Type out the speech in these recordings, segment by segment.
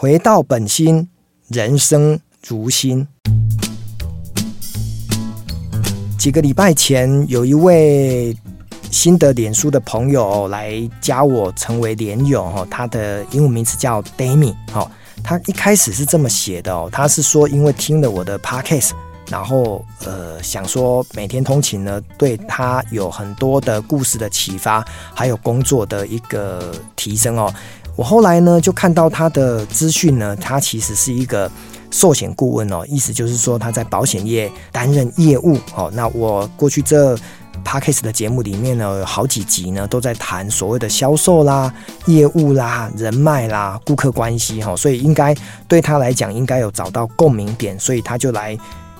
回到本心，人生如新。几个礼拜前，有一位新的脸书的朋友来加我成为脸友哦，他的英文名字叫 Dami 哦，他一开始是这么写的哦，他是说因为听了我的 Podcast。然后，呃，想说每天通勤呢，对他有很多的故事的启发，还有工作的一个提升哦。我后来呢，就看到他的资讯呢，他其实是一个寿险顾问哦，意思就是说他在保险业担任业务哦。那我过去这 Podcast 的节目里面呢，有好几集呢，都在谈所谓的销售啦、业务啦、人脉啦、顾客关系哈，所以应该对他来讲，应该有找到共鸣点，所以他就来。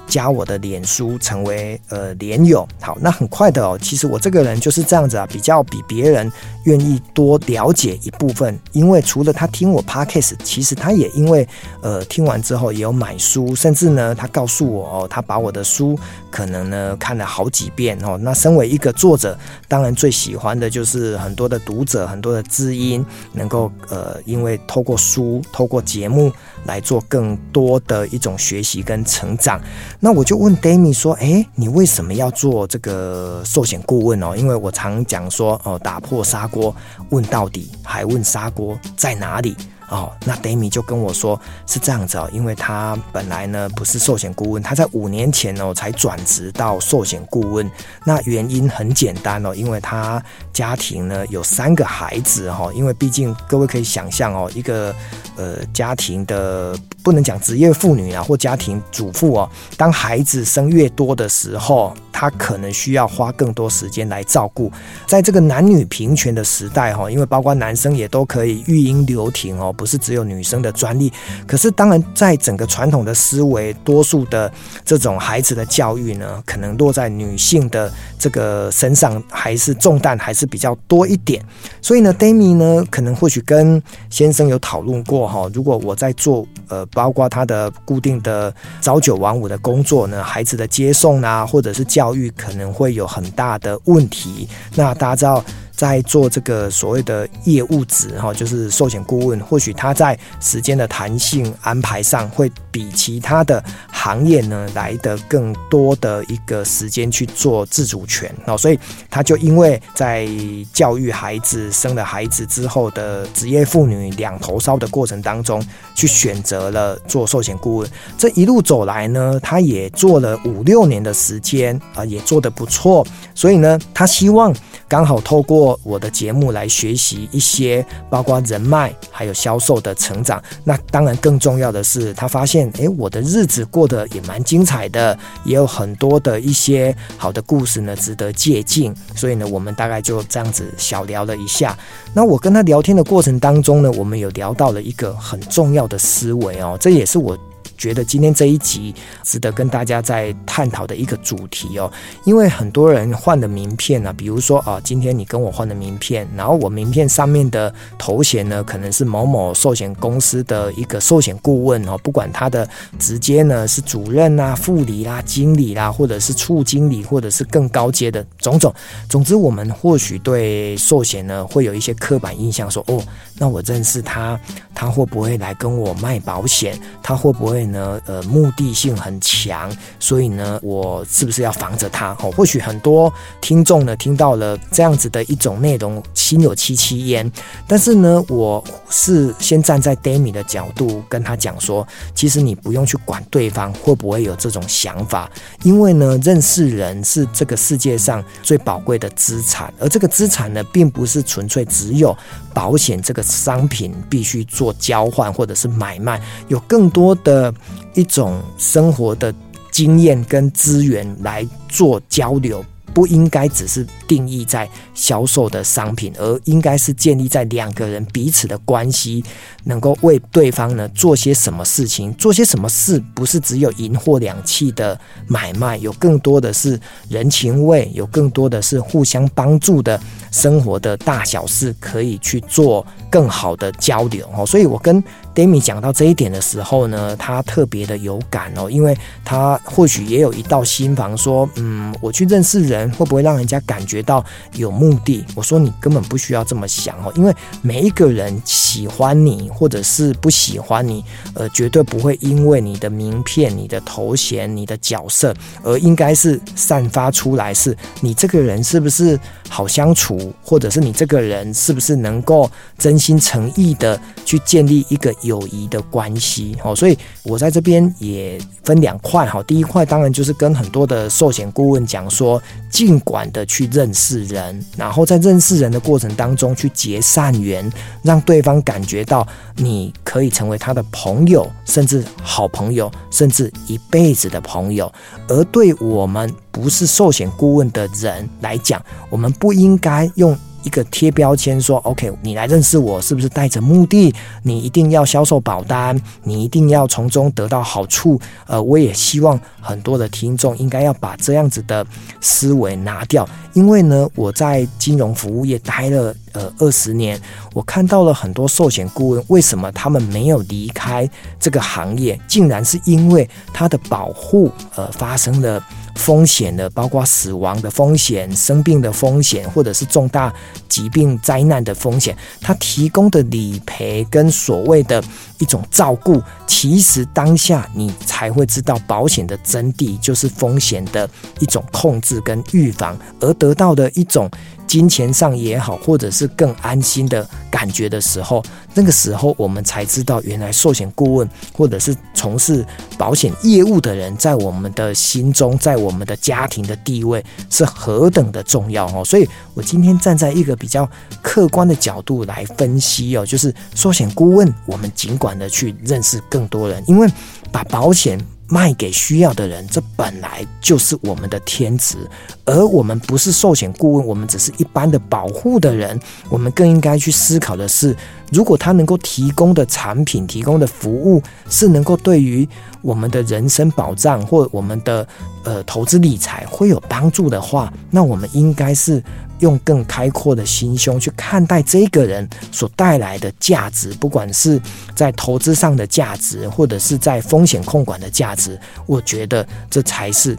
加我的脸书，成为呃连友。好，那很快的哦。其实我这个人就是这样子啊，比较比别人愿意多了解一部分。因为除了他听我 Podcast，其实他也因为呃听完之后也有买书，甚至呢他告诉我哦，他把我的书可能呢看了好几遍哦。那身为一个作者，当然最喜欢的就是很多的读者，很多的知音能够呃，因为透过书，透过节目来做更多的一种学习跟成长。那我就问 Demi 说：“诶，你为什么要做这个寿险顾问哦？因为我常讲说哦，打破砂锅问到底，还问砂锅在哪里。”哦，那 Demi 就跟我说是这样子哦，因为他本来呢不是寿险顾问，他在五年前哦才转职到寿险顾问。那原因很简单哦，因为他家庭呢有三个孩子哈，因为毕竟各位可以想象哦，一个呃家庭的不能讲职业妇女啊或家庭主妇哦，当孩子生越多的时候，他可能需要花更多时间来照顾。在这个男女平权的时代哈，因为包括男生也都可以育婴留停哦。不是只有女生的专利，可是当然，在整个传统的思维，多数的这种孩子的教育呢，可能落在女性的这个身上，还是重担还是比较多一点。所以呢，Dami 呢，可能或许跟先生有讨论过哈，如果我在做呃，包括他的固定的朝九晚五的工作呢，孩子的接送啊，或者是教育，可能会有很大的问题。那大家知道。在做这个所谓的业务职哈，就是寿险顾问，或许他在时间的弹性安排上，会比其他的行业呢来得更多的一个时间去做自主权哦，所以他就因为在教育孩子、生了孩子之后的职业妇女两头烧的过程当中，去选择了做寿险顾问。这一路走来呢，他也做了五六年的时间啊，也做得不错，所以呢，他希望刚好透过。我的节目来学习一些，包括人脉还有销售的成长。那当然更重要的是，他发现，诶，我的日子过得也蛮精彩的，也有很多的一些好的故事呢，值得借鉴。所以呢，我们大概就这样子小聊了一下。那我跟他聊天的过程当中呢，我们有聊到了一个很重要的思维哦，这也是我。觉得今天这一集值得跟大家在探讨的一个主题哦，因为很多人换的名片呢，比如说啊，今天你跟我换的名片，然后我名片上面的头衔呢，可能是某某寿险公司的一个寿险顾问哦，不管他的直接呢是主任啊、副理啦、经理啦，或者是处经理，或者是更高阶的种种。总之，我们或许对寿险呢会有一些刻板印象，说哦，那我认识他，他会不会来跟我卖保险？他会不会？呢，呃，目的性很强，所以呢，我是不是要防着他？哦，或许很多听众呢听到了这样子的一种内容，心有戚戚焉。但是呢，我是先站在 Demi 的角度跟他讲说，其实你不用去管对方会不会有这种想法，因为呢，认识人是这个世界上最宝贵的资产，而这个资产呢，并不是纯粹只有保险这个商品必须做交换或者是买卖，有更多的。一种生活的经验跟资源来做交流，不应该只是定义在销售的商品，而应该是建立在两个人彼此的关系，能够为对方呢做些什么事情，做些什么事，不是只有银货两訖的买卖，有更多的是人情味，有更多的是互相帮助的生活的大小事，可以去做更好的交流哦。所以我跟 Demi 讲到这一点的时候呢，他特别的有感哦，因为他或许也有一道心防，说，嗯，我去认识人会不会让人家感觉觉到有目的。我说你根本不需要这么想哦，因为每一个人喜欢你或者是不喜欢你，呃，绝对不会因为你的名片、你的头衔、你的角色，而应该是散发出来是你这个人是不是好相处，或者是你这个人是不是能够真心诚意的去建立一个友谊的关系哦。所以我在这边也分两块哈，第一块当然就是跟很多的寿险顾问讲说，尽管的去认认识人，然后在认识人的过程当中去结善缘，让对方感觉到你可以成为他的朋友，甚至好朋友，甚至一辈子的朋友。而对我们不是寿险顾问的人来讲，我们不应该用。一个贴标签说：“OK，你来认识我，是不是带着目的？你一定要销售保单，你一定要从中得到好处。”呃，我也希望很多的听众应该要把这样子的思维拿掉，因为呢，我在金融服务业待了呃二十年，我看到了很多寿险顾问，为什么他们没有离开这个行业？竟然是因为他的保护呃发生了。风险的，包括死亡的风险、生病的风险，或者是重大疾病灾难的风险，它提供的理赔跟所谓的一种照顾，其实当下你才会知道保险的真谛，就是风险的一种控制跟预防，而得到的一种。金钱上也好，或者是更安心的感觉的时候，那个时候我们才知道，原来寿险顾问或者是从事保险业务的人，在我们的心中，在我们的家庭的地位是何等的重要哦。所以我今天站在一个比较客观的角度来分析哦，就是寿险顾问，我们尽管的去认识更多人，因为把保险。卖给需要的人，这本来就是我们的天职。而我们不是寿险顾问，我们只是一般的保护的人。我们更应该去思考的是，如果他能够提供的产品、提供的服务是能够对于我们的人身保障或我们的呃投资理财会有帮助的话，那我们应该是。用更开阔的心胸去看待这个人所带来的价值，不管是在投资上的价值，或者是在风险控管的价值，我觉得这才是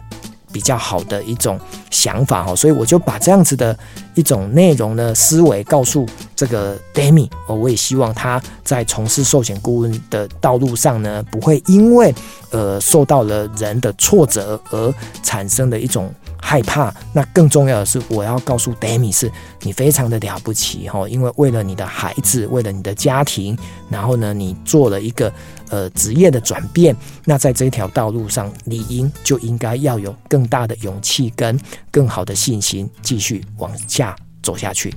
比较好的一种想法哈。所以我就把这样子的一种内容呢，思维告诉这个 Demi，我也希望他在从事寿险顾问的道路上呢，不会因为呃受到了人的挫折而产生的一种。害怕，那更重要的是，我要告诉 d a m i 是，你非常的了不起哈，因为为了你的孩子，为了你的家庭，然后呢，你做了一个呃职业的转变，那在这条道路上，理应就应该要有更大的勇气跟更好的信心，继续往下走下去。